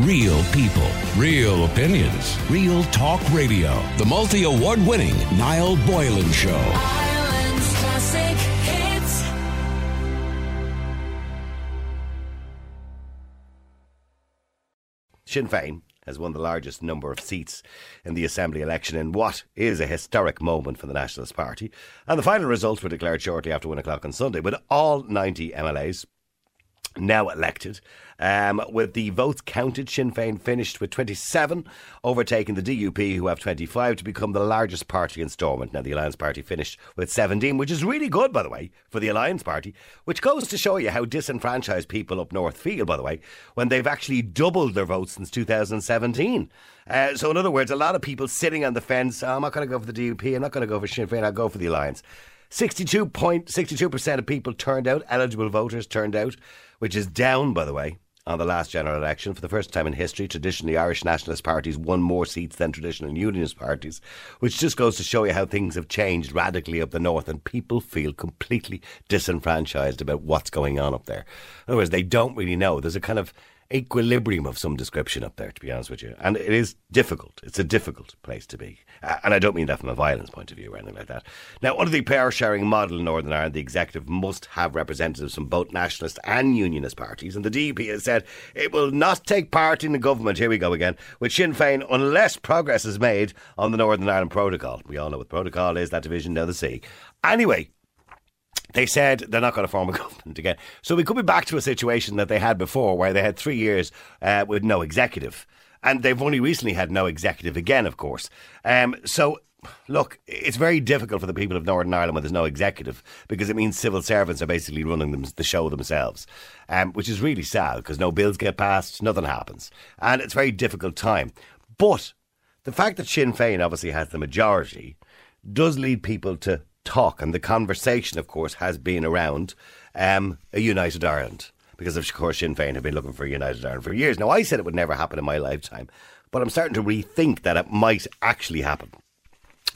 Real people, real opinions, real talk radio. The multi award winning Niall Boylan Show. Ireland's classic hits. Sinn Féin has won the largest number of seats in the Assembly election in what is a historic moment for the Nationalist Party. And the final results were declared shortly after one o'clock on Sunday, with all 90 MLAs now elected. Um, with the votes counted, Sinn Féin finished with 27, overtaking the DUP, who have 25, to become the largest party in Stormont. Now, the Alliance Party finished with 17, which is really good, by the way, for the Alliance Party, which goes to show you how disenfranchised people up north feel, by the way, when they've actually doubled their votes since 2017. Uh, so, in other words, a lot of people sitting on the fence, oh, I'm not going to go for the DUP, I'm not going to go for Sinn Féin, I'll go for the Alliance. 62.62% of people turned out, eligible voters turned out, which is down, by the way, on the last general election. For the first time in history, traditionally Irish nationalist parties won more seats than traditional unionist parties, which just goes to show you how things have changed radically up the north and people feel completely disenfranchised about what's going on up there. In other words, they don't really know. There's a kind of equilibrium of some description up there, to be honest with you. And it is difficult. It's a difficult place to be. And I don't mean that from a violence point of view or anything like that. Now, under the power sharing model in Northern Ireland, the executive must have representatives from both nationalist and unionist parties. And the DUP has said it will not take part in the government, here we go again, with Sinn Féin unless progress is made on the Northern Ireland Protocol. We all know what protocol is, that division down the sea. Anyway, they said they're not going to form a government again. So we could be back to a situation that they had before, where they had three years uh, with no executive. And they've only recently had no executive again, of course. Um, so, look, it's very difficult for the people of Northern Ireland when there's no executive because it means civil servants are basically running them, the show themselves, um, which is really sad because no bills get passed, nothing happens. And it's a very difficult time. But the fact that Sinn Féin obviously has the majority does lead people to talk, and the conversation, of course, has been around um, a united Ireland. Because, of course, Sinn Féin have been looking for a united Ireland for years. Now, I said it would never happen in my lifetime, but I'm starting to rethink that it might actually happen.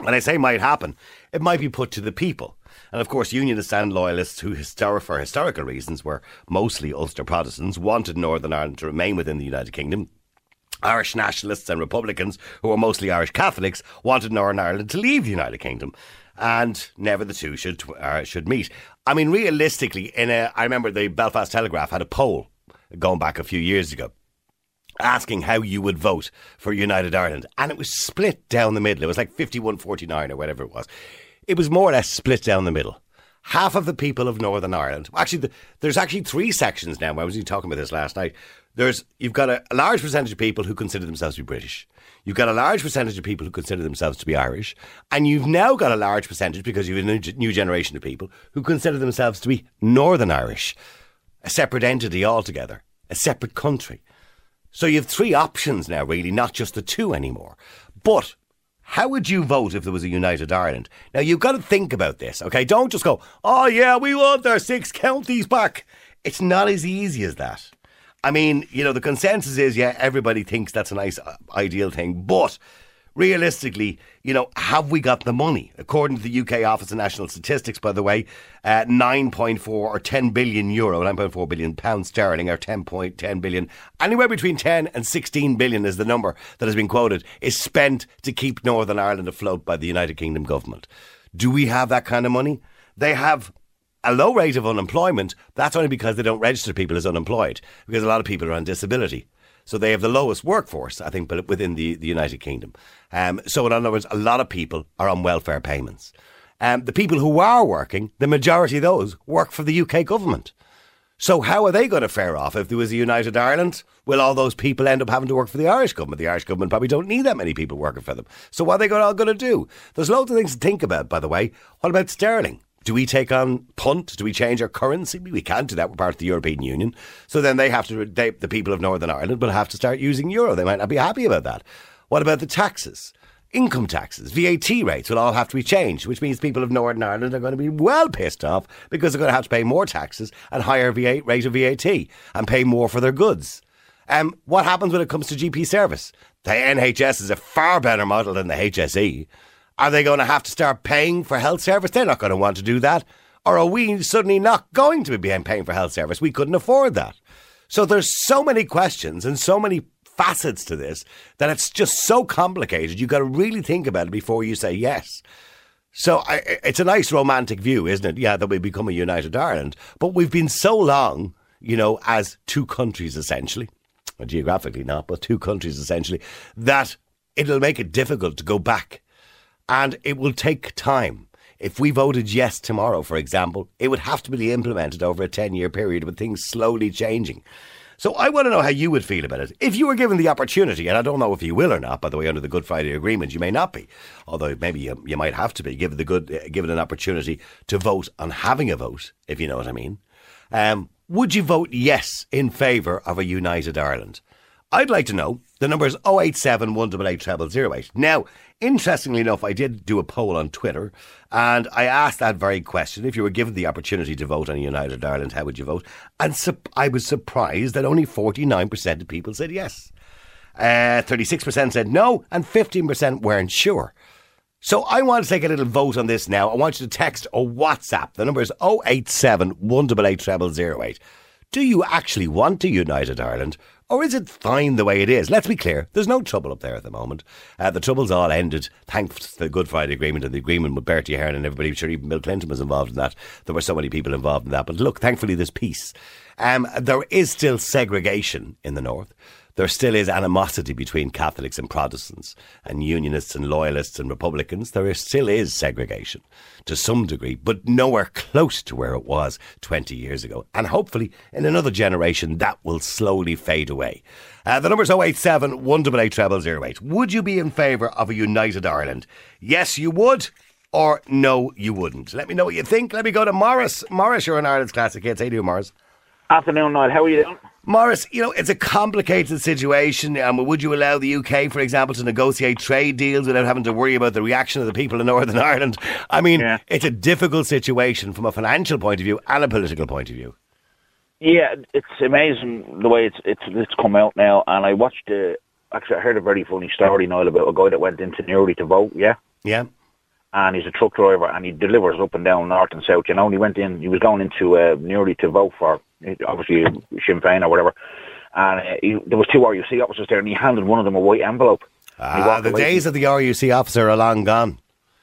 When I say might happen, it might be put to the people. And of course, Unionists and Loyalists, who histor- for historical reasons were mostly Ulster Protestants, wanted Northern Ireland to remain within the United Kingdom. Irish nationalists and Republicans, who were mostly Irish Catholics, wanted Northern Ireland to leave the United Kingdom and never the two should uh, should meet. I mean, realistically, in a, I remember the Belfast Telegraph had a poll going back a few years ago asking how you would vote for United Ireland, and it was split down the middle. It was like 51 49 or whatever it was. It was more or less split down the middle. Half of the people of Northern Ireland, actually, the, there's actually three sections now. I was talking about this last night. There's you've got a, a large percentage of people who consider themselves to be British. You've got a large percentage of people who consider themselves to be Irish, and you've now got a large percentage because you've a new, generation of people who consider themselves to be Northern Irish, a separate entity altogether, a separate country. So you have three options now, really, not just the two anymore. But how would you vote if there was a united Ireland? Now you've got to think about this, okay? Don't just go, "Oh yeah, we want our six counties back." It's not as easy as that. I mean, you know, the consensus is, yeah, everybody thinks that's a nice, uh, ideal thing, but realistically, you know, have we got the money? According to the UK Office of National Statistics, by the way, uh, 9.4 or 10 billion euro, 9.4 billion pounds sterling, or 10.10 billion, anywhere between 10 and 16 billion is the number that has been quoted, is spent to keep Northern Ireland afloat by the United Kingdom government. Do we have that kind of money? They have a low rate of unemployment, that's only because they don't register people as unemployed, because a lot of people are on disability. So they have the lowest workforce, I think, within the, the United Kingdom. Um, so, in other words, a lot of people are on welfare payments. Um, the people who are working, the majority of those work for the UK government. So, how are they going to fare off if there was a united Ireland? Will all those people end up having to work for the Irish government? The Irish government probably don't need that many people working for them. So, what are they all going to do? There's loads of things to think about, by the way. What about sterling? Do we take on punt? Do we change our currency? We can't do that. We're part of the European Union. So then they have to, they, the people of Northern Ireland will have to start using euro. They might not be happy about that. What about the taxes? Income taxes, VAT rates will all have to be changed, which means people of Northern Ireland are going to be well pissed off because they're going to have to pay more taxes and higher VAT rate of VAT and pay more for their goods. Um, what happens when it comes to GP service? The NHS is a far better model than the HSE. Are they going to have to start paying for health service? They're not going to want to do that. Or are we suddenly not going to be paying for health service? We couldn't afford that. So there's so many questions and so many facets to this that it's just so complicated. You've got to really think about it before you say yes. So I, it's a nice romantic view, isn't it? Yeah, that we become a united Ireland. But we've been so long, you know, as two countries essentially, geographically not, but two countries essentially, that it'll make it difficult to go back. And it will take time. If we voted yes tomorrow, for example, it would have to be implemented over a 10 year period with things slowly changing. So I want to know how you would feel about it. If you were given the opportunity, and I don't know if you will or not, by the way, under the Good Friday Agreement, you may not be, although maybe you, you might have to be given the good, uh, given an opportunity to vote on having a vote, if you know what I mean. Um, would you vote yes in favour of a united Ireland? I'd like to know. The number is 087 188 0008. Now, interestingly enough, I did do a poll on Twitter and I asked that very question. If you were given the opportunity to vote on United Ireland, how would you vote? And sup- I was surprised that only 49% of people said yes. Uh, 36% said no, and 15% weren't sure. So I want to take a little vote on this now. I want you to text or WhatsApp. The number is 087 188 0008. Do you actually want a united Ireland? Or is it fine the way it is? Let's be clear, there's no trouble up there at the moment. Uh, the trouble's all ended thanks to the Good Friday Agreement and the agreement with Bertie Ahern and everybody. I'm Sure, even Bill Clinton was involved in that. There were so many people involved in that. But look, thankfully, there's peace. Um, there is still segregation in the north. There still is animosity between Catholics and Protestants, and Unionists and Loyalists and Republicans. There still is segregation to some degree, but nowhere close to where it was 20 years ago. And hopefully, in another generation, that will slowly fade away. Uh, the number is 087 188 0008. Would you be in favour of a united Ireland? Yes, you would. Or no, you wouldn't. Let me know what you think. Let me go to Morris. Morris, you're an Ireland's classic hits. How do you, Morris? Afternoon, Niall. How are you doing? Morris, you know, it's a complicated situation. Um, would you allow the UK, for example, to negotiate trade deals without having to worry about the reaction of the people in Northern Ireland? I mean, Yeah. it's a difficult situation from a financial point of view and a political point of view. Yeah, it's amazing the way it's it's it's come out now. And I watched the. Actually, I heard a very funny story, Niall, about a guy that went into Newry to vote. Yeah, Yeah? And he's a truck driver, and he delivers up and down north and south. You know, and he went in. He was going into uh, Newry to vote for obviously Sinn Féin or whatever. And uh, he, there was two RUC officers there, and he handed one of them a white envelope. Ah, the days of the RUC officer are long gone.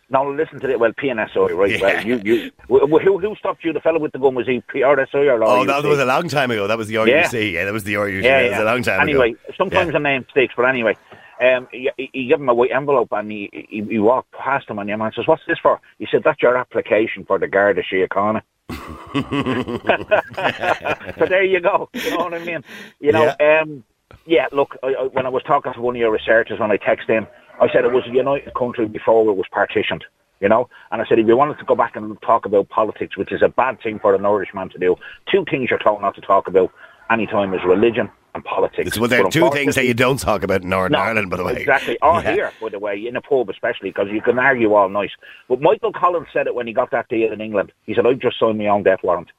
Now listen to it. Well, PNSI, right? Yeah. Well, you, you, wh- wh- who, who stopped you? The fellow with the gun was he PRSI or Oh, that was a long time ago. That was the RUC. Yeah, that was the RUC. Yeah, that was a long time anyway, ago. Anyway, sometimes Yeah. the name sticks, but anyway, um, he, he gave him a white envelope and he, he, he walked past him and your man says, what's this for? He said, that's your application for the Garda Síochána. so there you go. You know what I mean? You know, um, yeah, look, I, I, when I was talking to one of your researchers when I texted him, I said it was a united country before it was partitioned. You know, and I said if you wanted to go back and talk about politics, which is a bad thing for an Irishman to do, two things you're told not to talk about anytime is religion and politics. It's, well, there are two things that you don't talk about in Northern no, Ireland, by the way. Exactly. Or Yeah. here, by the way, in a pub especially, because you can argue all night. But Michael Collins said it when he got that deal in England. He said, "I've just signed my own death warrant."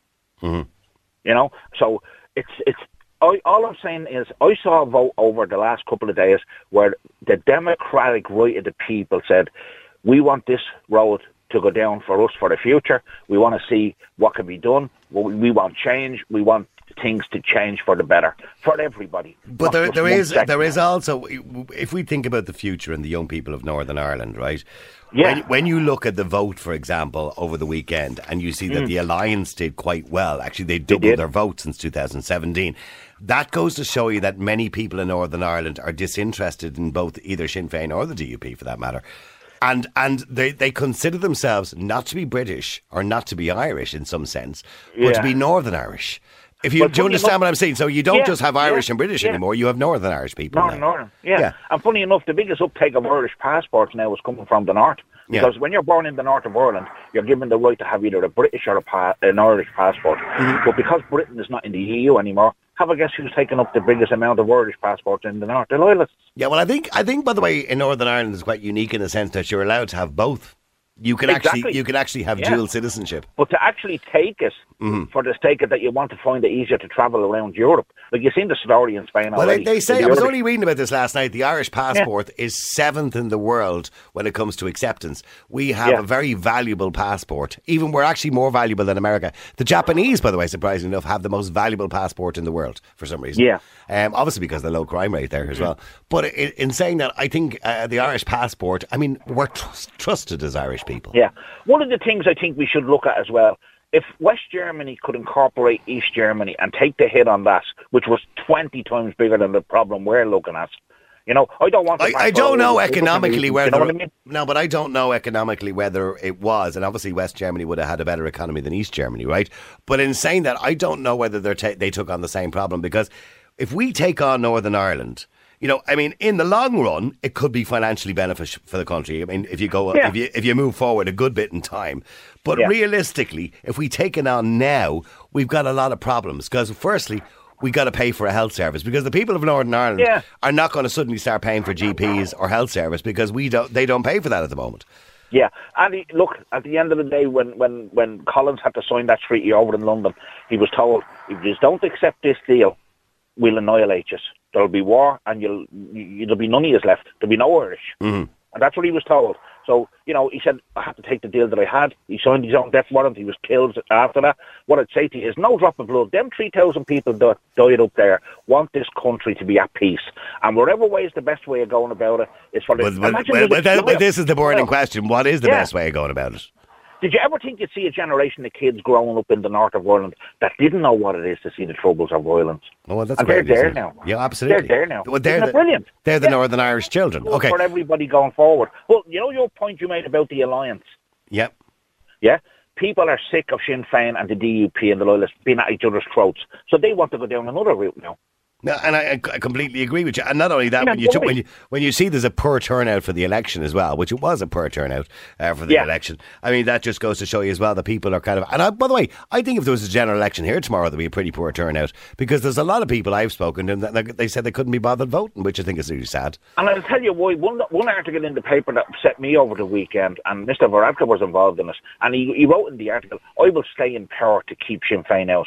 Mm-hmm. You know, so it's it's. I, all I'm saying is, I saw a vote over the last couple of days where the Democratic right of the people said, "We want this road to go down for us for the future. We want to see what can be done. We, we want change. We want." Things to change for the better for everybody. But there, there is sector. there is also if we think about the future and the young people of Northern Ireland, right? Yeah. When, when you look at the vote, for example, over the weekend, and you see that the alliance did quite well. Actually, they doubled Mm. did. their vote since 2017. That goes to show you that many people in Northern Ireland are disinterested in both either Sinn Féin or the DUP, for that matter. And and they, they consider themselves not to be British or not to be Irish in some sense, but to be Northern Irish. If you do you understand enough- what I'm saying? So you don't Yeah, just have Irish yeah, and British yeah. anymore. You have Northern Irish people. Northern, now. Northern, yeah. Yeah. And funny enough, the biggest uptake of Irish passports now is coming from the north. Because when you're born in the north of Ireland, you're given the right to have either a British or a pa- an Irish passport. Mm-hmm. But because Britain is not in the EU anymore, have a guess who's taken up the biggest amount of Irish passports in the north? The Loyalists. Yeah, well, I think I think by the way, in Northern Ireland is quite unique in the sense that you're allowed to have both. You can actually you can actually have Yeah. dual citizenship. But to actually take it Mm-hmm. for the sake of that you want to find it easier to travel around Europe. Like you've seen the story in Spain Well, they, already. they say The I was only reading about this last night. The Irish passport is seventh in the world when it comes to acceptance. We have Yeah. a very valuable passport. Even we're actually more valuable than America. The Japanese, by the way, surprisingly enough, have the most valuable passport in the world for some reason. Yeah. Um, obviously because of the low crime rate there as well. But in, in saying that, I think uh, the Irish passport. I mean, we're trust, trusted as Irish people. Yeah. One of the things I think we should look at as well, if West Germany could incorporate East Germany and take the hit on that, which was 20 times bigger than the problem we're looking at, you know, I don't want to I, I don't know economically whether You know I mean? no, but I don't know economically whether it was, and obviously West Germany would have had a better economy than East Germany, right? But in saying that, I don't know whether they ta- they took on the same problem because if we take on Northern Ireland. You know, I mean, in the long run, it could be financially beneficial for the country. I mean, if you go, Yeah. if you if you move forward a good bit in time, but Yeah. realistically, if we take it on now, we've got a lot of problems. Because firstly, we got to pay for a health service because the people of Northern Ireland Yeah. are not going to suddenly start paying for GPs or health service because we don't they don't pay for that at the moment. Yeah, and he, look, at the end of the day, when, when, when Collins had to sign that treaty over in London, he was told, if you don't accept this deal, we'll annihilate you. There'll be war, and you'll, you, there'll be none of you left. There'll be no Irish. Mm-hmm. And that's what he was told. So, you know, he said, I had to take the deal that I had. He signed his own death warrant. He was killed after that. What I'd say to you is no drop of blood. Them 3,000 people that died up there want this country to be at peace. And whatever way is the best way of going about it is for the... But, but, imagine but, with but, the that- but fire. this is the burning Well, question: What is the Yeah. best way of going about it? Did you ever think you'd see a generation of kids growing up in the north of Ireland that didn't know what it is to see the troubles of violence? Oh, well, that's and they're there now. Yeah, absolutely. They're there now. Well, they're the, brilliant? They're the Yeah. Northern Irish children. Okay. For everybody going forward. Well, you know your point you made about the alliance, Yep. yeah? People are sick of Sinn Féin and the DUP and the Loyalists being at each other's throats. So they want to go down another route now. No, and I, I completely agree with you. And not only that, when you, when you when you see there's a poor turnout for the election as well, which it was a poor turnout uh, for the Yeah. election. I mean, that just goes to show you as well that people are kind of. And I, by the way, I think if there was a general election here tomorrow, there'd be a pretty poor turnout because there's a lot of people I've spoken to that that they said they couldn't be bothered voting, which I think is really sad. And I'll tell you why. One one article in the paper that upset me over the weekend, and Mr. Varadkar was involved in it, and he, he wrote in the article, "I will stay in power to keep Sinn Féin out."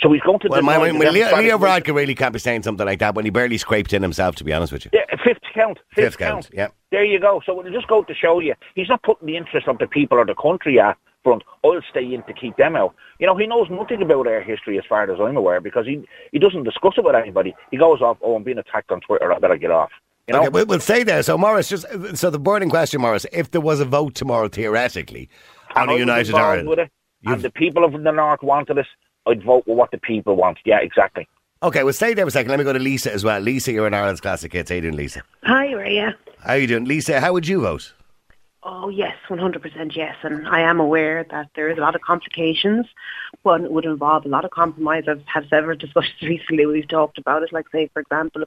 So he's going to. Well, my, deny my, the Leo, Leo Varadkar really can't be saying something like that when he barely scraped in himself. To be honest with you, Yeah, fifth count. Fifth, Fifth count, yeah. There you go. So it'll just go to show you he's not putting the interest of the people or the country at front. I'll stay in to keep them out. You know, he knows nothing about our history as far as I'm aware because he he doesn't discuss it with anybody. He goes off, oh, I'm being attacked on Twitter. I better get off. You know. Okay, we'll, we'll stay there. So, Morris, just so the burning question, Morris, if there was a vote tomorrow, theoretically, on a United Ireland, With it, You've- and the people of the north wanted it. I'd vote with what the people want. Yeah, exactly. Okay, well, stay there for a second. Let me go to Lisa as well. Lisa, you're in Ireland's Classic Hits. How you doing, Lisa? Hi, Ria. How are you doing? Lisa, how would you vote? Oh, yes, 100% yes. And I am aware that there is a lot of complications. One would involve a lot of compromise. I've had several discussions recently. We've talked about it. Like, say, for example,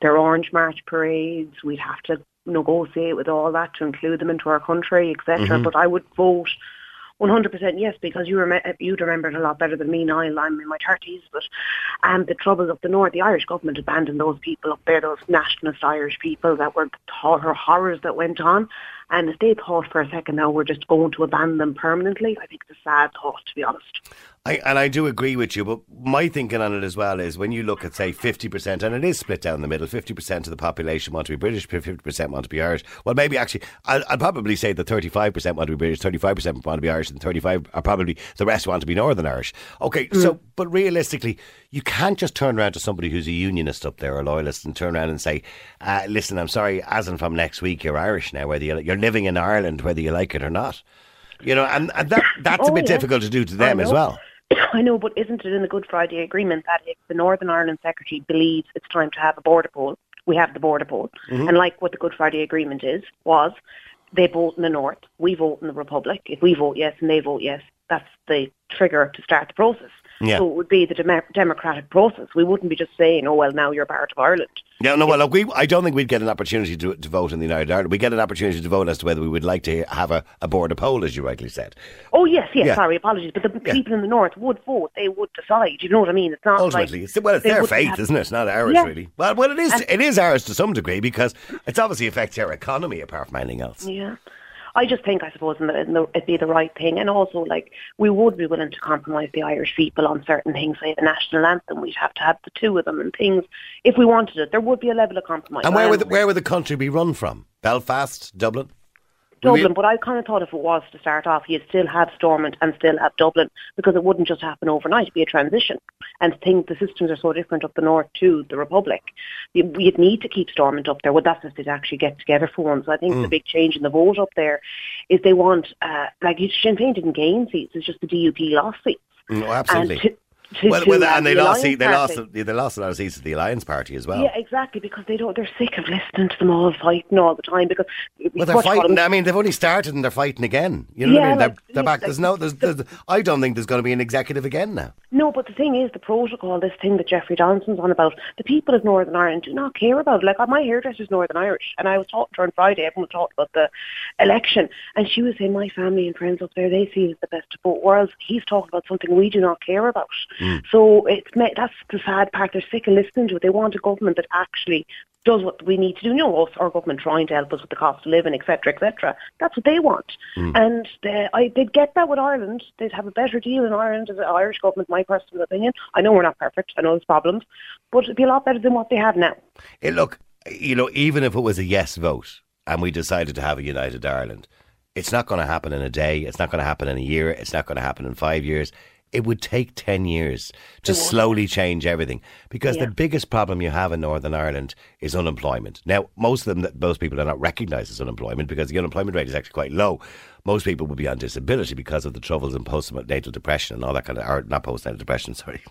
their Orange March parades. We'd have to negotiate with all that to include them into our country, etc. Mm-hmm. But I would vote 100% yes, because you rem- you'd remember it a lot better than me, Niall. I'm in my 30s, but um, the troubles up the north, the Irish government abandoned those people up there, those nationalist Irish people that were the horror horrors that went on. And if they thought for a second now we're just going to abandon them permanently, I think it's a sad thought, to be honest. I, and I do agree with you, but my thinking on it as well is when you look at, say, 50%, and it is split down the middle 50% of the population want to be British, 50% want to be Irish. Well, maybe actually, I'll, I'll probably say that 35% want to be British, 35% want to be Irish, and 35 are probably the rest want to be Northern Irish. Okay, so, mm. But realistically, you can't just turn around to somebody who's a unionist up there a loyalist and turn around and say, uh, listen, I'm sorry, as and from next week, you're Irish now, whether you, you're living in Ireland, whether you like it or not. You know, and, and that, that's a Oh, bit yeah. difficult to do to them as well. I know, but isn't it in the Good Friday Agreement that if the Northern Ireland Secretary believes it's time to have a border poll, we have the border poll. And like what the Good Friday Agreement is, was they vote in the North, we vote in the Republic. If we vote yes and they vote yes, that's the trigger to start the process. Yeah. So it would be the dem- democratic process. We wouldn't be just saying, oh, well, now you're part of Ireland. Yeah, no, well, look, we, I don't think we'd get an opportunity to, to vote in the United Ireland. We get an opportunity to vote as to whether we would like to have a, a border poll, as you rightly said. Oh, yes, yes, Yeah. sorry, apologies. But the Yeah. people in the North would vote. They would decide. You know what I mean? It's not Ultimately, like... it's, well, it's their faith, isn't it? It's Not ours, Yeah. really. Well, well, it is. And- it is ours to some degree because it's obviously affects our economy apart from anything else. Yeah. I just think, I suppose, in the, in the, it'd be the right thing. And also, like, we would be willing to compromise the Irish people on certain things, say the national anthem. We'd have to have the two of them and things. If we wanted it, there would be a level of compromise. And where would, the, um, where would the country be run from? Belfast? Dublin? Dublin, but I kind of thought if it was to start off, you'd still have Stormont and still have Dublin because it wouldn't just happen overnight. It'd be a transition. And think the systems are so different up the north to the Republic. You- You'd need to keep Stormont up there. Well, that's if they'd actually get together for once. I think Mm. the big change in the vote up there is they want, uh, like Sinn Féin didn't gain seats, it's just the DUP lost seats. Mm, oh, absolutely. And to, well, to, well, and they the lost, Alliance they Party. lost, they lost a lot of seats to the Alliance Party as well. Yeah, exactly, because they don't. They're sick of listening to them all fighting all the time. Because Well, they're what you call fighting. I mean, they've only started and they're fighting again. You know what I Yeah, mean? They're, like, they're back. like, There's no. There's, there's, I don't think there's going to be an executive again now. No, but the thing is, the protocol, this thing that Jeffrey Johnson's on about, the people of Northern Ireland do not care about it. Like, my hairdresser's Northern Irish, and I was talking to her on Friday, everyone talked about the election, and she was saying, my family and friends up there, they see it as the best of both worlds. He's talking about something we do not care about. So it's that's the sad part. They're sick of listening to it. They want a government that actually does what we need to do. You know, us, our government trying to help us with the cost of living, etc., etc. That's what they want. And uh, I, they'd get that with Ireland. They'd have a better deal in Ireland as an Irish government, my personal opinion. I know we're not perfect. I know there's problems. But it'd be a lot better than what they have now. It, look, you know, even if it was a yes vote and we decided to have a united Ireland, it's not going to happen in a day. It's not going to happen in a year. It's not going to happen in five years. It would take 10 years to slowly change everything because Yeah. the biggest problem you have in Northern Ireland is unemployment. Now, most of them, those people are not recognised as unemployment because the unemployment rate is actually quite low. Most people would be on disability because of the troubles in postnatal depression and all that kind of, or not postnatal depression, sorry.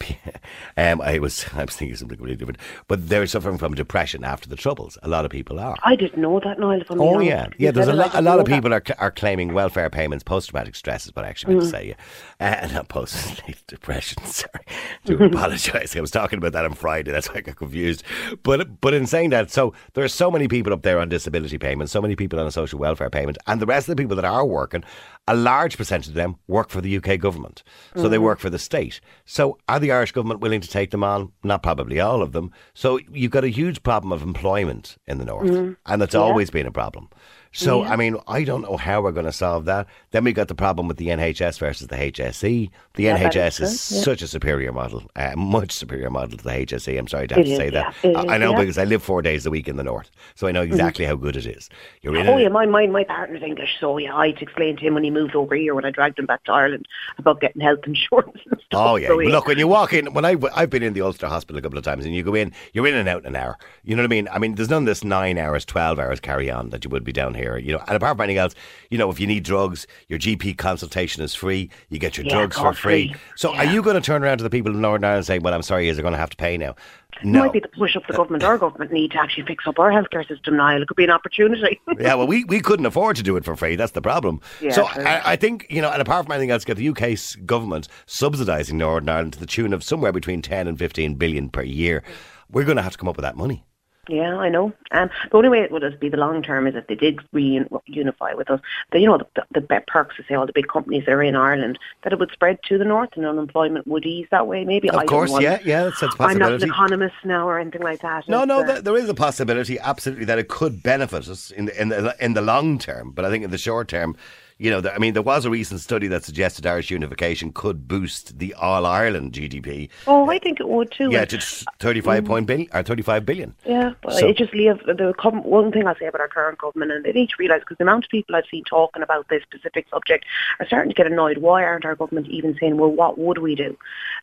um, I was, I was thinking something completely different. But they're suffering from depression after the troubles. A lot of people are. I didn't know that, Niall. If I'm Oh honest. yeah, yeah. There's a lot. A lot of that. people are are claiming welfare payments, post traumatic stress is what I actually meant to say. Yeah, uh, not post depression. Sorry, do apologise. I was talking about that on Friday. That's why I got confused. But but in saying that, so there are so many people up there on disability payments, so many people on a social welfare payment, and the rest of the people that are working, a large percentage of them work for the UK government. So they mm. work for the state. So are the Irish government willing to take them on? Not probably all of them. So you've got a huge problem of employment in the north, mm. and that's always been a problem. So, I mean, I don't know how we're going to solve that. Then we got the problem with the NHS versus the HSE. The Yeah, NHS is is yeah. such a superior model, uh, much superior model to the HSE. I'm sorry to have It to is, say that. yeah, I, I know yeah. because I live four days a week in the north, so I know exactly how good it is. You're in Oh it- yeah, my, my my partner's English, so yeah, I'd explain to him when he moved over here when I dragged him back to Ireland about getting health insurance and stuff. Oh yeah, So, look when you walk in. When I I've been in the Ulster Hospital a couple of times, and you go in, you're in and out in an hour. You know what I mean? I mean, there's none of this nine hours, twelve hours carry on that you would be down here. You know, and apart from anything else, you know, if you need drugs, your GP consultation is free. You get your Yeah, drugs for free. free. So, are you going to turn around to the people in Northern Ireland and say, "Well, I'm sorry, is they're going to have to pay now"? It might be the push up the government. Our government need to actually fix up our healthcare system, Niall. It could be an opportunity. yeah, well, we, we couldn't afford to do it for free. That's the problem. Yeah, so. I, I think, you know, and apart from anything else, get the UK government subsidising Northern Ireland to the tune of somewhere between 10 and 15 billion per year. We're going to have to come up with that money. Yeah, I know. Um, the only way it would be the long term is if they did reunify with us. The, you know, the, the, the perks say all the big companies that are in Ireland, that it would spread to the north and unemployment would ease that way. Maybe. I Of don't course, yeah, yeah, that's, a I'm not an economist now or anything like that. No, no, uh, th- there is a possibility, absolutely, that it could benefit us in the, in the in the long term. But I think in the short term, you know, I mean, there was a recent study that suggested Irish unification could boost the All Ireland GDP. Oh, I think it would too. Yeah, to thirty-five mm. point billion or thirty-five billion. Yeah, but So- it just leave the one thing I'll say about our current government, and they need to realise because the amount of people I've seen talking about this specific subject are starting to get annoyed. Why aren't our government even saying, "Well, what would we do?"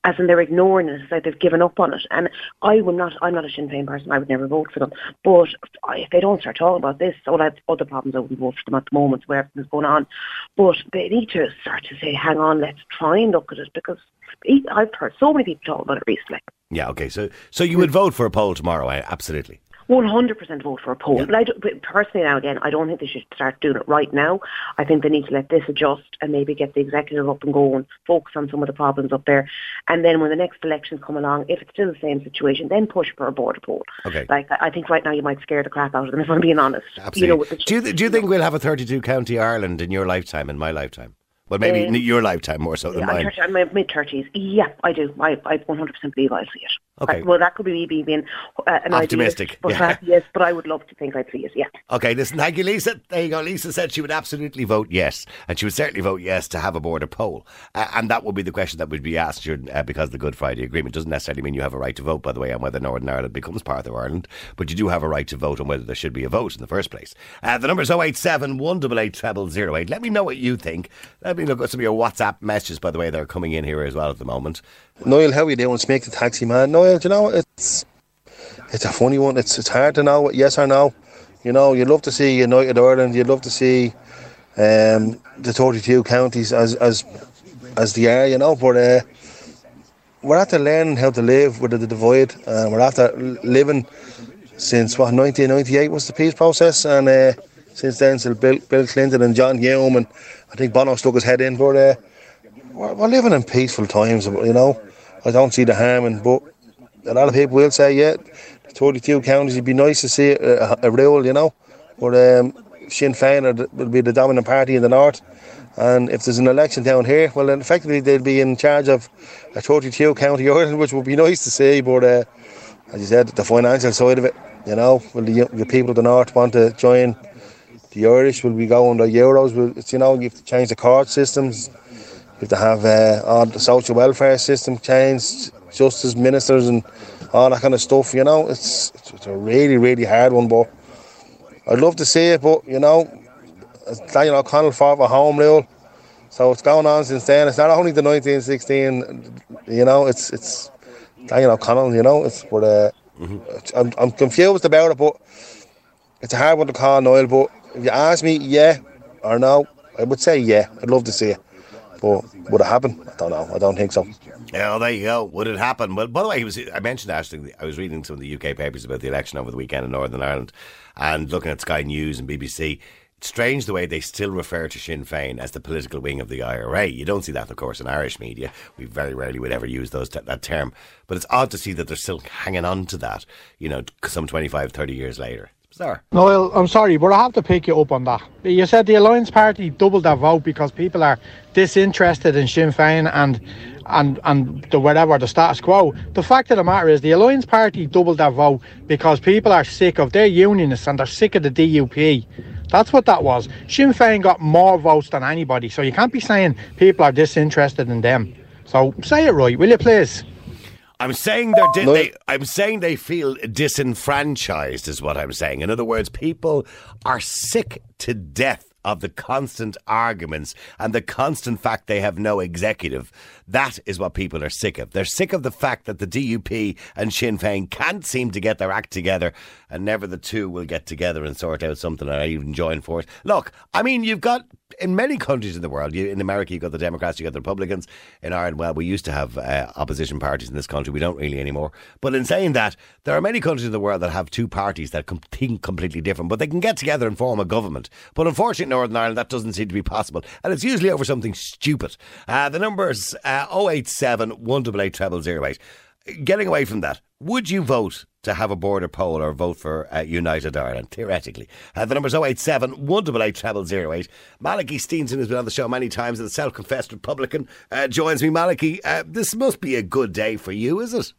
As in they're ignoring it, it's like they've given up on it. And I would not, I'm not a Sinn Féin person. I would never vote for them. But if they don't start talking about this, all I have other problems. I wouldn't vote for them at the moment where everything's going on. But they need to start to say, "Hang on, let's try and look at it," because I've heard so many people talk about it recently. Yeah, okay. So, so you would vote for a poll tomorrow? Absolutely. One hundred percent vote for a poll. Yeah. But I but personally, now again, I don't think they should start doing it right now. I think they need to let this adjust and maybe get the executive up and going, focus on some of the problems up there, and then when the next elections come along, if it's still the same situation, then push for a border poll. Okay. Like I think right now you might scare the crap out of them if I'm being honest. Absolutely. You know, the, do you th- do you think we'll have a thirty-two county Ireland in your lifetime, in my lifetime? Well, maybe Um, in your lifetime more so than Yeah, mine. I'm mid thirties. Yeah, I do. I, I 100% believe I'll see it. Okay. That- well, that could be me being, uh, an Optimistic, idealist, but yeah. uh, yes, but I would love to think I'd see it. Yeah. Okay, listen, thank you, Lisa. There you go. Lisa said she would absolutely vote yes, and she would certainly vote yes to have a border poll, uh, and that would be the question that would be asked during, uh, because the Good Friday Agreement doesn't necessarily mean you have a right to vote, by the way, on whether Northern Ireland becomes part of Ireland, but you do have a right to vote on whether there should be a vote in the first place. Uh, the number is 087 188 0008. Let me know what you think. Let me look at some of your WhatsApp messages, by the way, they are coming in here as well at the moment. Noel, how are you doing? Mick the taxi man. Noel, you know it's it's a funny one. It's it's hard to know what yes or no. You know, you'd love to see United Ireland. You'd love to see um, the 32 counties as as as they are. You know, but uh, we're after learning how to live with the divide. Uh, we're after living since what 1998 was the peace process, and uh, since then, till Bill, Bill Clinton and John Hume, and I think Bono stuck his head in. But uh, we're, we're living in peaceful times, you know. I don't see the harm in, but a lot of people will say, yeah, 32 counties, it'd be nice to see a, a rule, you know. But um, Sinn Féin will be the dominant party in the north. And if there's an election down here, well, then effectively they'll be in charge of a 32 county Ireland, which would be nice to see. But uh, as you said, the financial side of it, you know, will the, the people of the north want to join the Irish? Will we go under Euros? Will, you know, you have to change the card systems. You have to have uh, all the social welfare system changed, justice ministers and all that kind of stuff. You know, it's it's a really really hard one, but I'd love to see it. But you know, Daniel O'Connell fought for home rule, so it's going on since then. It's not only the 1916. You know, it's it's Daniel O'Connell. You know, it's but uh, it's- I'm I'm confused about it, but it's a hard one to call Noel. But if you ask me, yeah or no, I would say yeah. I'd love to see it. But would it happen? I don't know. I don't think so. Yeah, well, there you go. Would it happen? Well, by the way, he was, I mentioned actually, I was reading some of the UK papers about the election over the weekend in Northern Ireland and looking at Sky News and BBC. It's strange the way they still refer to Sinn Féin as the political wing of the IRA. You don't see that, of course, in Irish media. We very rarely would ever use those that term. But it's odd to see that they're still hanging on to that, you know, some 25, 30 years later. Bizarre. Noel, I'm sorry, but I have to pick you up on that. You said the Alliance Party doubled their vote because people are disinterested in Sinn Féin and and and the whatever the status quo. The fact of the matter is, the Alliance Party doubled their vote because people are sick of their unionists and they're sick of the DUP. That's what that was. Sinn Féin got more votes than anybody, so you can't be saying people are disinterested in them. So say it right, will you, please? I'm saying they're di- No. they, I'm saying they feel disenfranchised is what I'm saying. In other words, people are sick to death of the constant arguments and the constant fact they have no executive. That is what people are sick of. They're sick of the fact that the DUP and Sinn Féin can't seem to get their act together and never the two will get together and sort out something or even join force. Look, I mean, you've got in many countries in the world, you, in America, you've got the Democrats, you've got the Republicans. In Ireland, well, we used to have uh, opposition parties in this country. We don't really anymore. But in saying that, there are many countries in the world that have two parties that com- think completely different, but they can get together and form a government. But unfortunately, in Northern Ireland, that doesn't seem to be possible. And it's usually over something stupid. Uh, the number's uh, 087 188 0008. Getting away from that, would you vote to have a border poll or vote for uh, United Ireland, theoretically? Uh, the number's 087 188 0008. Malachy Steenson has been on the show many times, and the self confessed Republican uh, joins me. Malachy, uh, this must be a good day for you, is it?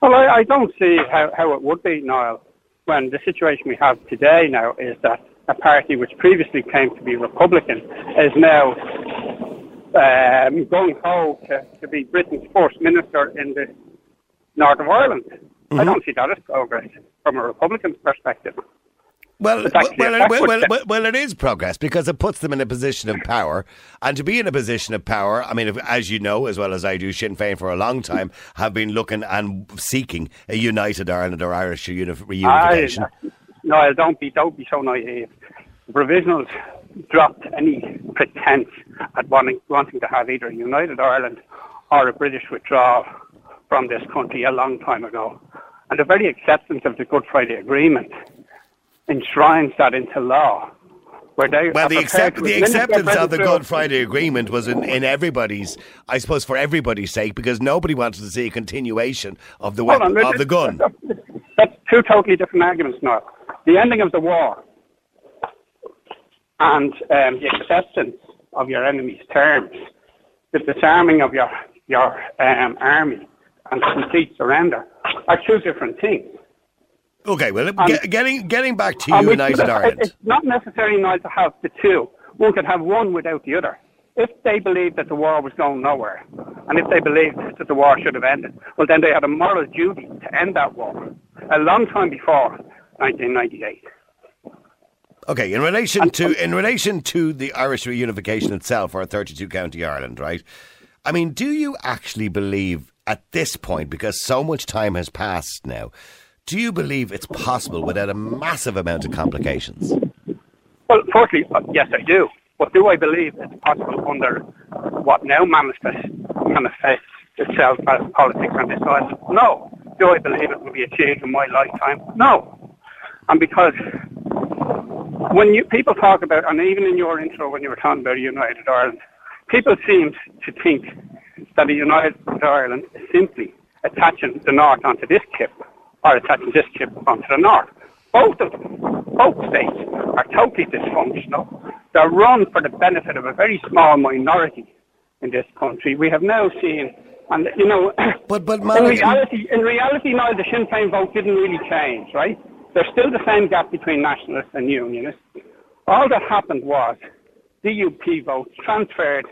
Well, I, I don't see how, how it would be, Niall, when the situation we have today now is that a party which previously claimed to be Republican is now um, going ho to, to be Britain's first minister in the north of Ireland. I mm-hmm. don't see that as progress from a Republican's perspective. Well, well, well, well, well, it is progress because it puts them in a position of power. And to be in a position of power, I mean, if, as you know, as well as I do, Sinn Féin for a long time have been looking and seeking a united Ireland or Irish uni- reunification. I, Niall, don't be, don't be so naive. The provisionals dropped any pretense at wanting, wanting to have either a united Ireland or a British withdrawal from this country a long time ago. And the very acceptance of the Good Friday Agreement enshrines that into law. Where they Well, the, accept, the acceptance of the Good Friday Agreement was in, in everybody's, I suppose, for everybody's sake, because nobody wanted to see a continuation of the weapon, on, of the gun. That's two totally different arguments now. The ending of the war and um, the acceptance of your enemy's terms, the disarming of your your um, army, and complete surrender are two different things. Okay, well, Um, get, getting getting back to United Ireland. It's not necessarily nice to have the two. One could have one without the other. If they believed that the war was going nowhere, and if they believed that the war should have ended, well, then they had a moral duty to end that war a long time before 1998. Okay, in relation to in relation to the Irish reunification itself, or 32 county Ireland, right? I mean, do you actually believe at this point, because so much time has passed now, do you believe it's possible without a massive amount of complications? Well, firstly, uh, yes, I do. But do I believe it's possible under what now manifests, manifests itself as politics on this island? No. Do I believe it will be achieved in my lifetime? No. And because when you people talk about, and even in your intro when you were talking about United Ireland, people seem to think that a United Ireland is simply attaching the North onto this chip or attaching this chip onto the North. Both of them, both states, are totally dysfunctional. They're run for the benefit of a very small minority in this country. We have now seen, and you know, But but in reality, in reality, now the Sinn Féin vote didn't really change, right? There's still the same gap between nationalists and unionists. All that happened was DUP votes transferred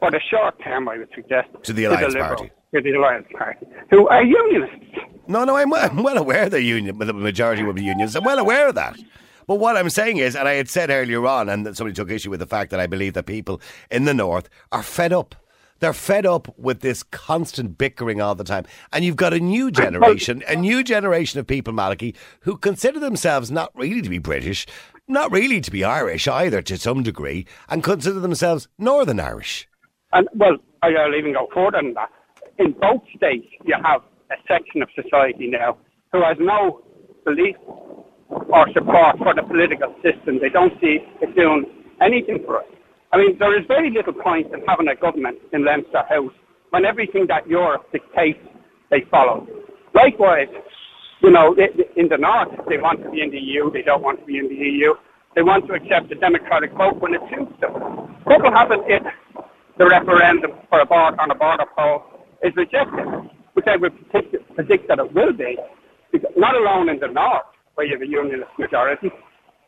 for the short term, I would suggest, To the Alliance Liberal- Party. To the Alliance Party, who are unionists. No, no, I'm, I'm well aware the union, the majority will be unions. I'm well aware of that. But what I'm saying is, and I had said earlier on, and somebody took issue with the fact that I believe that people in the north are fed up. They're fed up with this constant bickering all the time. And you've got a new generation, a new generation of people, Malachy, who consider themselves not really to be British, not really to be Irish either to some degree, and consider themselves Northern Irish. And well, I'll even go further than that. Uh, in both states, you have a section of society now who has no belief or support for the political system. They don't see it doing anything for us. I mean, there is very little point in having a government in Leinster House when everything that Europe dictates they follow. Likewise, you know, in the north, they want to be in the EU, they don't want to be in the EU. They want to accept the democratic vote when it suits them. What will happen if the referendum for a board on a border poll is rejected, which I would predict, predict that it will be, because not alone in the north, where you have a unionist majority,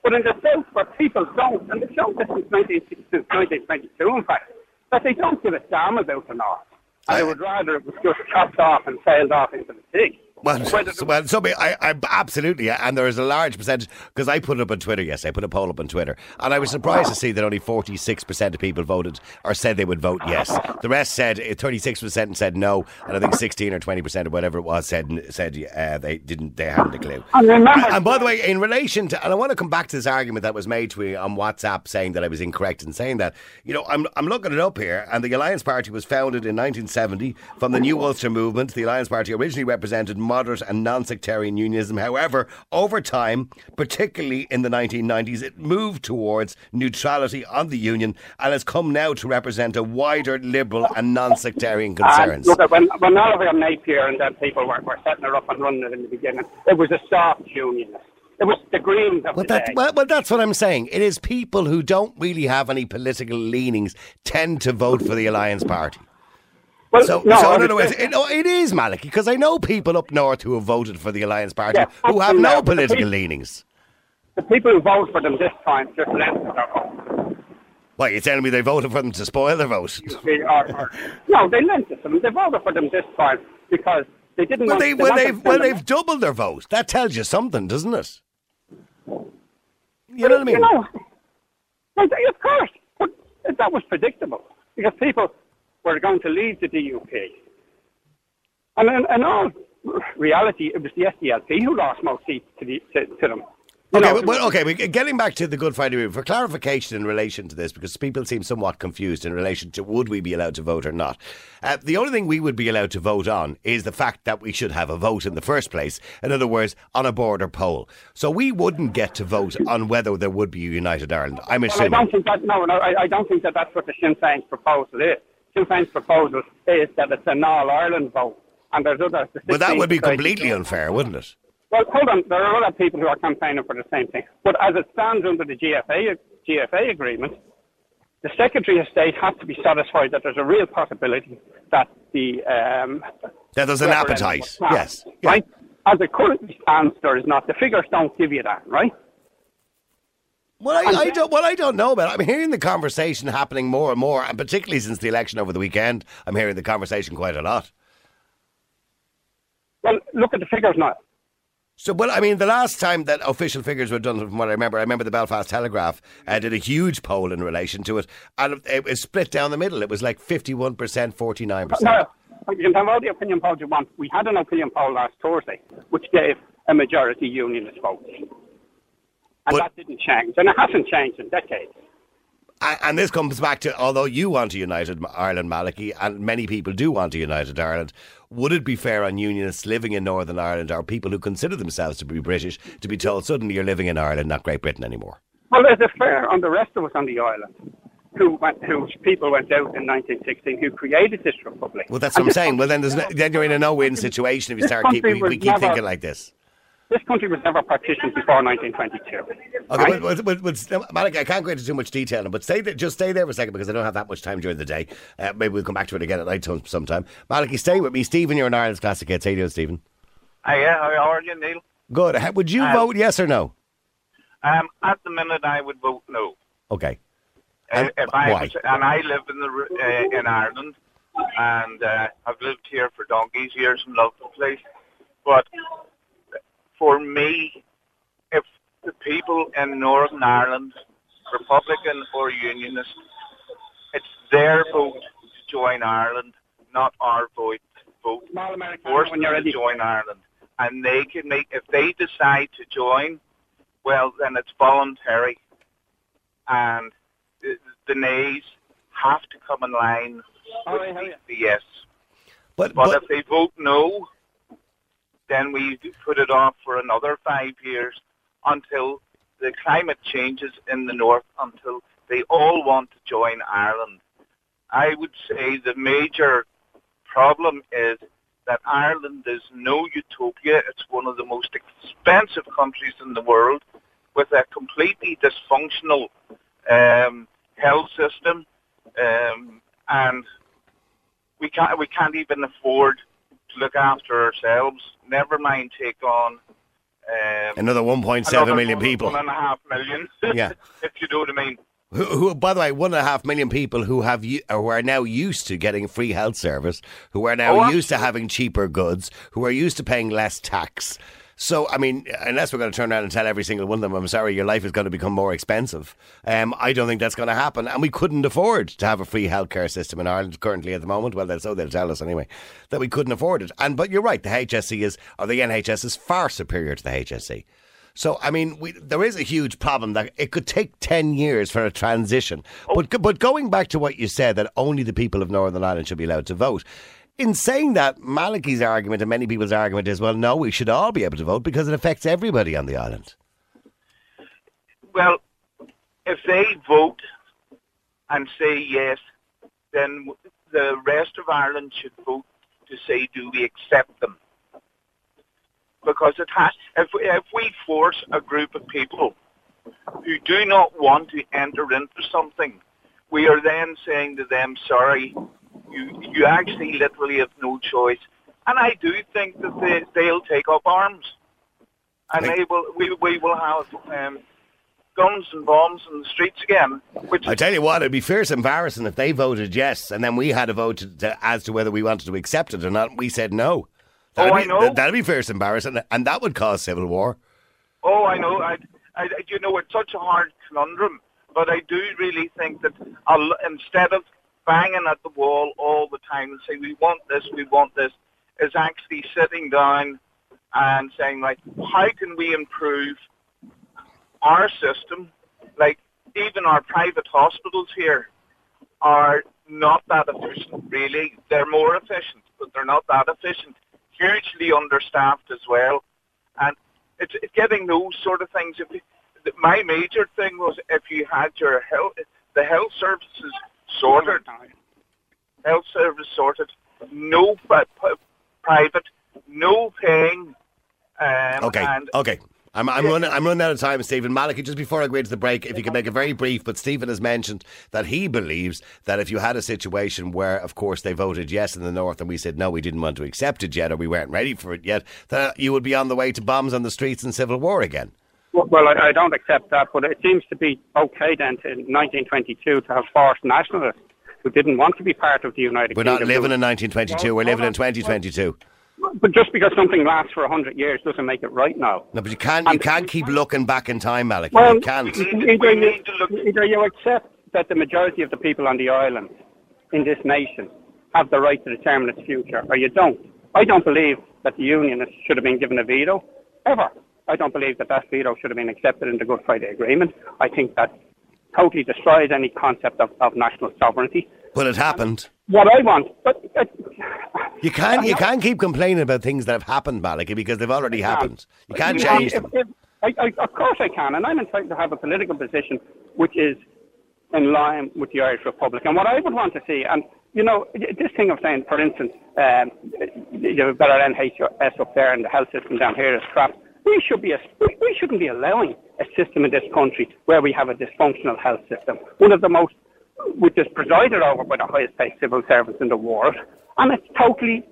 but in the south, where people don't, and they've shown this since 1922, in fact, that they don't give a damn about the north. And they would rather it was just chopped off and sailed off into the sea. Well, so, well, so I, I absolutely, and there is a large percentage because I put it up on Twitter. Yes, I put a poll up on Twitter, and I was surprised to see that only forty six percent of people voted or said they would vote yes. The rest said thirty six percent said no, and I think sixteen or twenty percent or whatever it was said said uh, they didn't, they hadn't a clue. And and by the way, in relation to, and I want to come back to this argument that was made to me on WhatsApp saying that I was incorrect in saying that. You know, I'm I'm looking it up here, and the Alliance Party was founded in 1970 from the New Ulster Movement. The Alliance Party originally represented moderate and non-sectarian unionism. However, over time, particularly in the 1990s, it moved towards neutrality on the union and has come now to represent a wider liberal and non-sectarian And concerns. look, when, when Oliver Napier and then people were, were setting it up and running it in the beginning, it was a soft unionist. It was the Greens Well, that, well, well, that's what I'm saying. It is people who don't really have any political leanings tend to vote for the Alliance Party. Well, So, no, so other words, it, no, it is Malachy because I know people up north who have voted for the Alliance Party Yeah, who have no But the political people- leanings. the people who vote for them this time just left their vote. Why, you're telling me they voted for them to spoil their vote? They are- are- no, they lent it to them. They voted for them this time because they didn't Well, want they, they well, they've, well, they've doubled their vote. That tells you something, doesn't it? You know what I mean? You know, well, of course, but that was predictable because people were going to leave the DUP. And in, in all reality, it was the SDLP who lost most seats to, the, to, to them. You Okay, know, but- okay. Getting back to the Good Friday Agreement for clarification in relation to this, because people seem somewhat confused in relation to would we be allowed to vote or not. Uh, the only thing we would be allowed to vote on is the fact that we should have a vote in the first place. In other words, on a border poll. So we wouldn't get to vote on whether there would be a United Ireland. I'm Well, I don't think that. No, no, I, I don't think that that's what the Sinn Féin's proposal is. Sinn Féin's proposal is that it's an all Ireland vote, and there's other. the But that would be completely unfair, wouldn't it? Well, hold on. There are other people who are campaigning for the same thing. But as it stands under the GFA GFA agreement, the Secretary of State has to be satisfied that there's a real possibility that the um, That there's an appetite. passed, Yes. Yeah. Right? As it currently stands, there is not. The figures don't give you that, right? Well, I, I don't. Well, I don't know, but I'm hearing the conversation happening more and more, and particularly since the election over the weekend, I'm hearing the conversation quite a lot. Well, look at the figures now. So, well, I mean, the last time that official figures were done, from what I remember, I remember the Belfast Telegraph uh, did a huge poll in relation to it, and it, it was split down the middle. It was like fifty-one percent, forty-nine percent. No, you can have all the opinion polls you want. We had an opinion poll last Thursday, which gave a majority unionist vote. And But- that didn't change. And it hasn't changed in decades. And, and this comes back to although you want a united Ireland, Malachy, and many people do want a united Ireland, would it be fair on unionists living in Northern Ireland or people who consider themselves to be British to be told suddenly you're living in Ireland, not Great Britain anymore? Well, is it fair on the rest of us on the island who went, whose people went out in 1916 who created this republic? Well, that's And what I'm saying. Well, then, there's no, then you're in a no-win situation if you start keep, we, we keep never- thinking like this. This country was never partitioned before 1922. Okay, right? well, well, well, well, I can't go into too much detail, but stay there, just stay there for a second because I don't have that much time during the day. Uh, maybe we'll come back to it again at night some- sometime. Malachy, stay with me. Stephen, you're an Ireland's classic hits. How you doing, Stephen? Hiya, how are you, Niall? Good. How- Would you Uh, vote yes or no? Um, at the minute, I would vote no. Okay. Uh, And if I why? was, and I live in the uh, in Ireland, and uh, I've lived here for donkey's years and love the place. But for me, if the people in Northern Ireland, Republican or Unionist, it's their vote to join Ireland, not our vote. Vote Small force them to join Ireland, and they can make if they decide to join, well then it's voluntary, and the, the nays have to come in line with right, how are the, the yes. But, But, but if they vote no, then we put it off for another five years until the climate changes in the north, until they all want to join Ireland. I would say the major problem is that Ireland is no utopia. It's one of the most expensive countries in the world with a completely dysfunctional um, health system, um, and we can't we can't even afford to look after ourselves. Never mind take on um, another 1.7 another million people. One and a half million. Yeah. if you know what I mean. Who, who, by the way, one and a half million people who have who are now used to getting free health service, who are now Oh, used to having cheaper goods, who are used to paying less tax. So, I mean, unless we're going to turn around and tell every single one of them, I'm sorry, your life is going to become more expensive. Um, I don't think that's going to happen, and we couldn't afford to have a free healthcare system in Ireland currently at the moment. Well, that's so they'll tell us anyway that we couldn't afford it. And but you're right, the HSC is or the NHS is far superior to the HSC. So, I mean, we, there is a huge problem that it could take 10 years for a transition. But, but going back to what you said, that only the people of Northern Ireland should be allowed to vote. In saying that, Malachy's argument and many people's argument is, well, no, we should all be able to vote because it affects everybody on the island. Well, if they vote and say yes, then the rest of Ireland should vote to say, do we accept them? Because it has, if, if we force a group of people who do not want to enter into something, we are then saying to them, sorry, you, you actually literally have no choice. And I do think that they, they'll take up arms. And they will, we, we will have um, guns and bombs in the streets again. Which I tell you what, it'd be fierce embarrassing if they voted yes and then we had a vote to, as to whether we wanted to accept it or not. We said no. That'd Oh, be, I know. That'd be fierce embarrassing, and that would cause civil war. Oh, I know. I, I, you know, it's such a hard conundrum, but I do really think that I'll, instead of banging at the wall all the time and saying we want this, we want this, is actually sitting down and saying like, how can we improve our system? Like even our private hospitals here are not that efficient. Really, they're more efficient, but they're not that efficient. Hugely understaffed as well, and it's, it's getting those sort of things. If you, my major thing was if you had your health, the health services sorted, health service sorted, no pri- pri- private, no paying. Um, Okay, okay. I'm, I'm, running, I'm running out of time, Stephen. Malachy, just before I go into the break, if you can make it very brief, but Stephen has mentioned that he believes that if you had a situation where, of course, they voted yes in the North and we said no, we didn't want to accept it yet or we weren't ready for it yet, that you would be on the way to bombs on the streets and civil war again. Well, well, I, I don't accept that, but it seems to be okay then to, in 1922 to have forced nationalists who didn't want to be part of the United Kingdom. We're not living in 1922, we're living in 2022. But just because something lasts for 100 years doesn't make it right now. No, but you can't, you can't keep looking back in time, Malachy. Well, you can't. either you, either you accept that the majority of the people on the island in this nation have the right to determine its future, or you don't. I don't believe that the Unionists should have been given a veto, ever. I don't believe that that veto should have been accepted in the Good Friday Agreement. I think that totally destroys any concept of, of national sovereignty. But it happened. What I want, but uh, You can't, you can't keep complaining about things that have happened, Malachy, because they've already happened. You can't change if- them. if- I, I, of course I can, and I'm entitled to have a political position which is in line with the Irish Republic. And what I would want to see, and you know, this thing of saying, for instance, um, you have better NHS up there and the health system down here is crap. We should be a, we shouldn't be allowing a system in this country where we have a dysfunctional health system, one of the most, which is presided over by the highest paid civil servants in the world, and it's totally,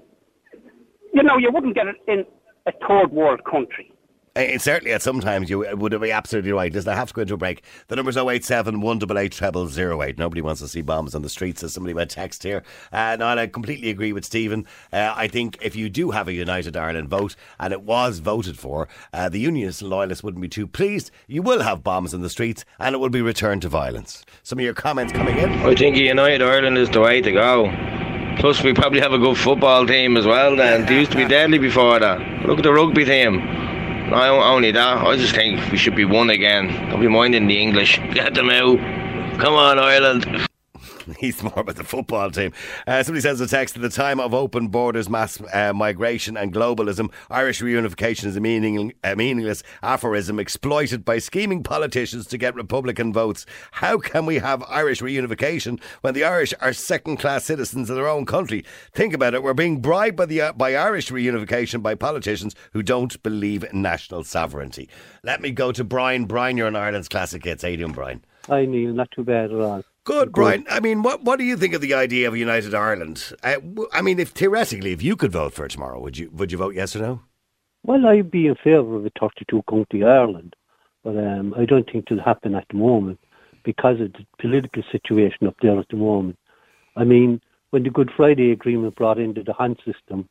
you know, you wouldn't get it in a third world country. Uh, It certainly at sometimes you would be absolutely right. Doesn't have to go into a break. The number's 087 188 0008. Nobody wants to see bombs on the streets, as somebody went text here. Uh, no, and I completely agree with Stephen. Uh, I think if you do have a United Ireland vote, and it was voted for, uh, the Unionists and Loyalists wouldn't be too pleased. You will have bombs in the streets, and it will be returned to violence. Some of your comments coming in. I think United Ireland is the way to go. Plus, we probably have a good football team as well. Then they used to be deadly before that. Look at the rugby team. Not only that, I just think we should be one again. Don't be minding the English. Get them out. Come on, Ireland. He's more about the football team. Uh, somebody says a text at the time of open borders, mass uh, migration, and globalism, Irish reunification is a, meaning, a meaningless aphorism exploited by scheming politicians to get Republican votes. How can we have Irish reunification when the Irish are second class citizens of their own country? Think about it. We're being bribed by, the, uh, by Irish reunification by politicians who don't believe in national sovereignty. Let me go to Brian. Brian, you're on Ireland's Classic Hits. How Brian? Hi, Niall. Not too bad at all. Good, Brian. I mean, what what do you think of the idea of a United Ireland? I, w- I mean, if theoretically, if you could vote for it tomorrow, would you would you vote yes or no? Well, I'd be in favour of a 32 county Ireland, but um, I don't think it'll happen at the moment because of the political situation up there at the moment. I mean, when the Good Friday Agreement brought into the d'Hondt system,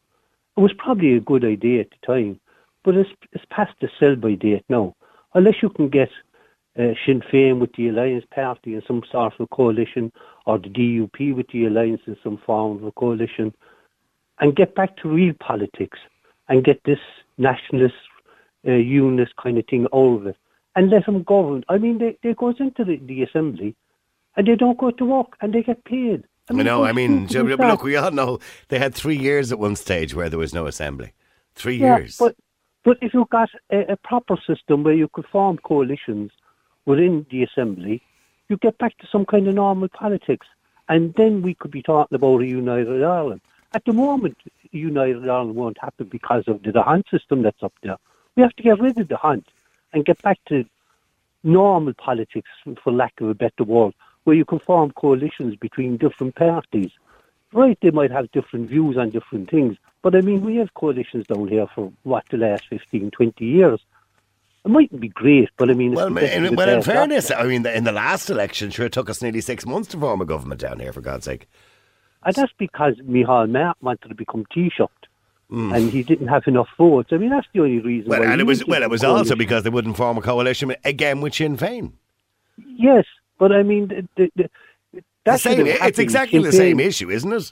it was probably a good idea at the time, but it's, it's past the sell by date now. Unless you can get uh, Sinn Féin with the Alliance Party in some sort of a coalition, or the DUP with the Alliance in some form of a coalition, and get back to real politics and get this nationalist, uh, unionist kind of thing out of it and let them govern. I mean, they, they goes into the, the assembly and they don't go to work and they get paid. I know. I mean, stupid is but that? look, we all know they had three years at one stage where there was no assembly. Three Yeah, years. but but if you got a, a proper system where you could form coalitions within the assembly, you get back to some kind of normal politics, and then we could be talking about a united Ireland. At the moment, united Ireland won't happen because of the, the d'Hondt system that's up there. We have to get rid of the d'Hondt and get back to normal politics, for lack of a better word, where you can form coalitions between different parties. Right, they might have different views on different things, but I mean, we have coalitions down here for what the last 15, 20 years. It mightn't be great, but I mean, well, in, well, in fairness, I mean, in the last election, sure, it took us nearly six months to form a government down here, for God's sake. And that's because Micheál Martin wanted to become Taoiseach, Mm. and he didn't have enough votes. I mean, that's the only reason. Well, why and it was well, it was also because they wouldn't form a coalition again with Sinn Féin. Yes, but I mean, the, the, the, The same, it's exactly Sinn the same issue, isn't it?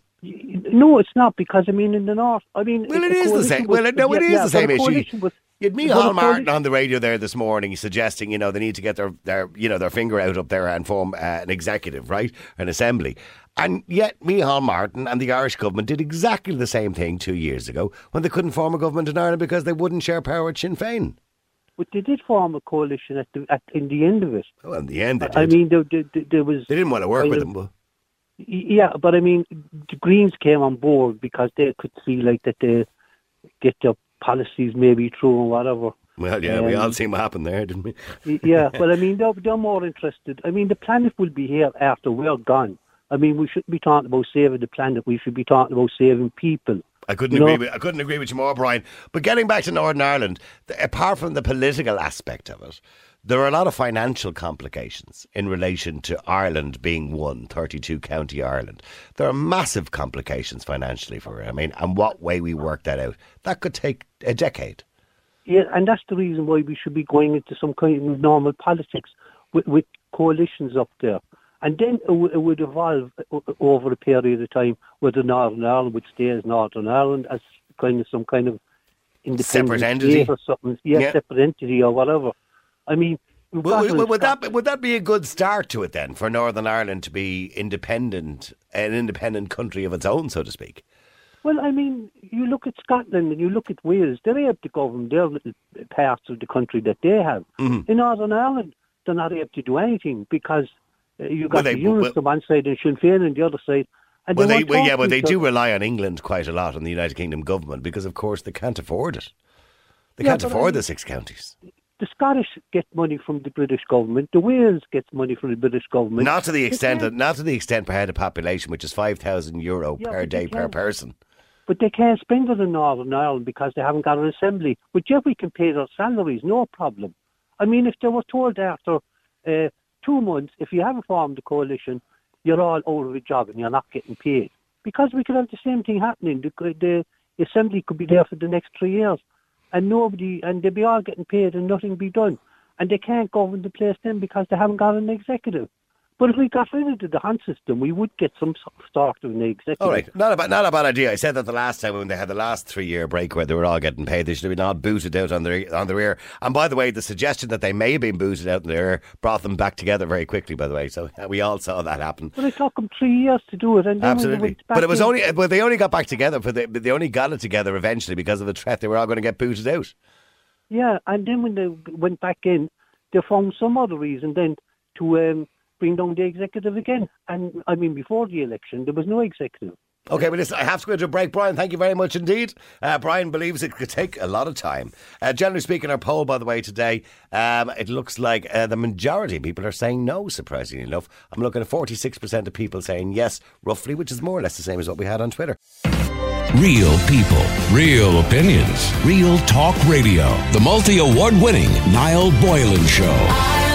No, it's not because I mean in the north. I mean, Well, it is the same. was- Well, no, it yeah, is yeah, the same issue. was- You had but a Micheál Martin coalition- on the radio there this morning suggesting, you know, they need to get their, their you know, their finger out up there and form uh, an executive, right? An assembly. And yet Micheál Martin and the Irish government did exactly the same thing two years ago when they couldn't form a government in Ireland because they wouldn't share power with Sinn Féin. But they did form a coalition at the at in the end of it. Well, in the end, they did. I mean, there, there, there was. they didn't want to work kind with of- them. But Yeah, but I mean, the Greens came on board because they could see like that they get their policies maybe true and whatever. Well, yeah, we Um, all seen what happened there, didn't we? Yeah, but I mean, they're, they're more interested. I mean, the planet will be here after we're gone. I mean, we shouldn't be talking about saving the planet. We should be talking about saving people. I couldn't You know? agree. With, I couldn't agree with you more, Brian. But getting back to Northern Ireland, th- apart from the political aspect of it, there are a lot of financial complications in relation to Ireland being one, 32 county Ireland. There are massive complications financially for it. I mean, and what way we work that out, that could take a decade. Yeah, and that's the reason why we should be going into some kind of normal politics with, with coalitions up there. And then it, w- it would evolve over a period of time whether Northern Ireland would stay as Northern Ireland as kind of some kind of independent Separate entity? or something. Yeah, Yeah. separate entity or whatever. I mean, Would, would, would that would that be a good start to it then for Northern Ireland to be independent, an independent country of its own, so to speak? Well, I mean, you look at Scotland and you look at Wales, they're able to govern their little parts of the country that they have. Mhm. In Northern Ireland, they're not able to do anything because uh, you've Well, got they- the Units well- on one side and Sinn Féin on the other side. And Well, they, well, yeah, but they do rely on England quite a lot, on the United Kingdom government, because of course they can't afford it. They Yeah, can't but I afford mean- the six counties. The Scottish get money from the British government. The Wales gets money from the British government. Not to the extent that, not to the extent per head of population, which is five thousand euro Yeah, per day per person. But they can't spend it in Northern Ireland because they haven't got an assembly. But yet we can pay their salaries, no problem. I mean, if they were told after uh, two months, if you haven't formed a coalition, you're all out of a job and you're not getting paid. Because we could have the same thing happening. The, the assembly could be there for the next three years and nobody, and they'd be all getting paid and nothing be done. And they can't govern the place then because they haven't got an executive. But if we got rid of the d'Hondt system, we would get some sort of an executive. All right, not a bad, not a bad idea. I said that the last time when they had the last three year break where they were all getting paid, they should have been all booted out on their on their ear. And by the way, the suggestion that they may have been booted out on their ear brought them back together very quickly. By the way, so uh, we all saw that happen. But it took them three years to do it, and then when they Absolutely, went back but it was in- only but they only got back together. But they, but they only got it together eventually because of the threat they were all going to get booted out. yeah. And then when they went back in, they found some other reason then to um, bring down the executive again. And I mean, before the election, there was no executive. Okay, but listen, I have to go to a break. Brian, thank you very much indeed. Uh, Brian believes it could take a lot of time. Uh, generally speaking, our poll, by the way, today, um, it looks like uh, the majority of people are saying no, surprisingly enough. I'm looking at 46% of people saying yes, roughly, which is more or less the same as what we had on Twitter. Real people, real opinions, real talk radio. The multi award winning Niall Boylan Show.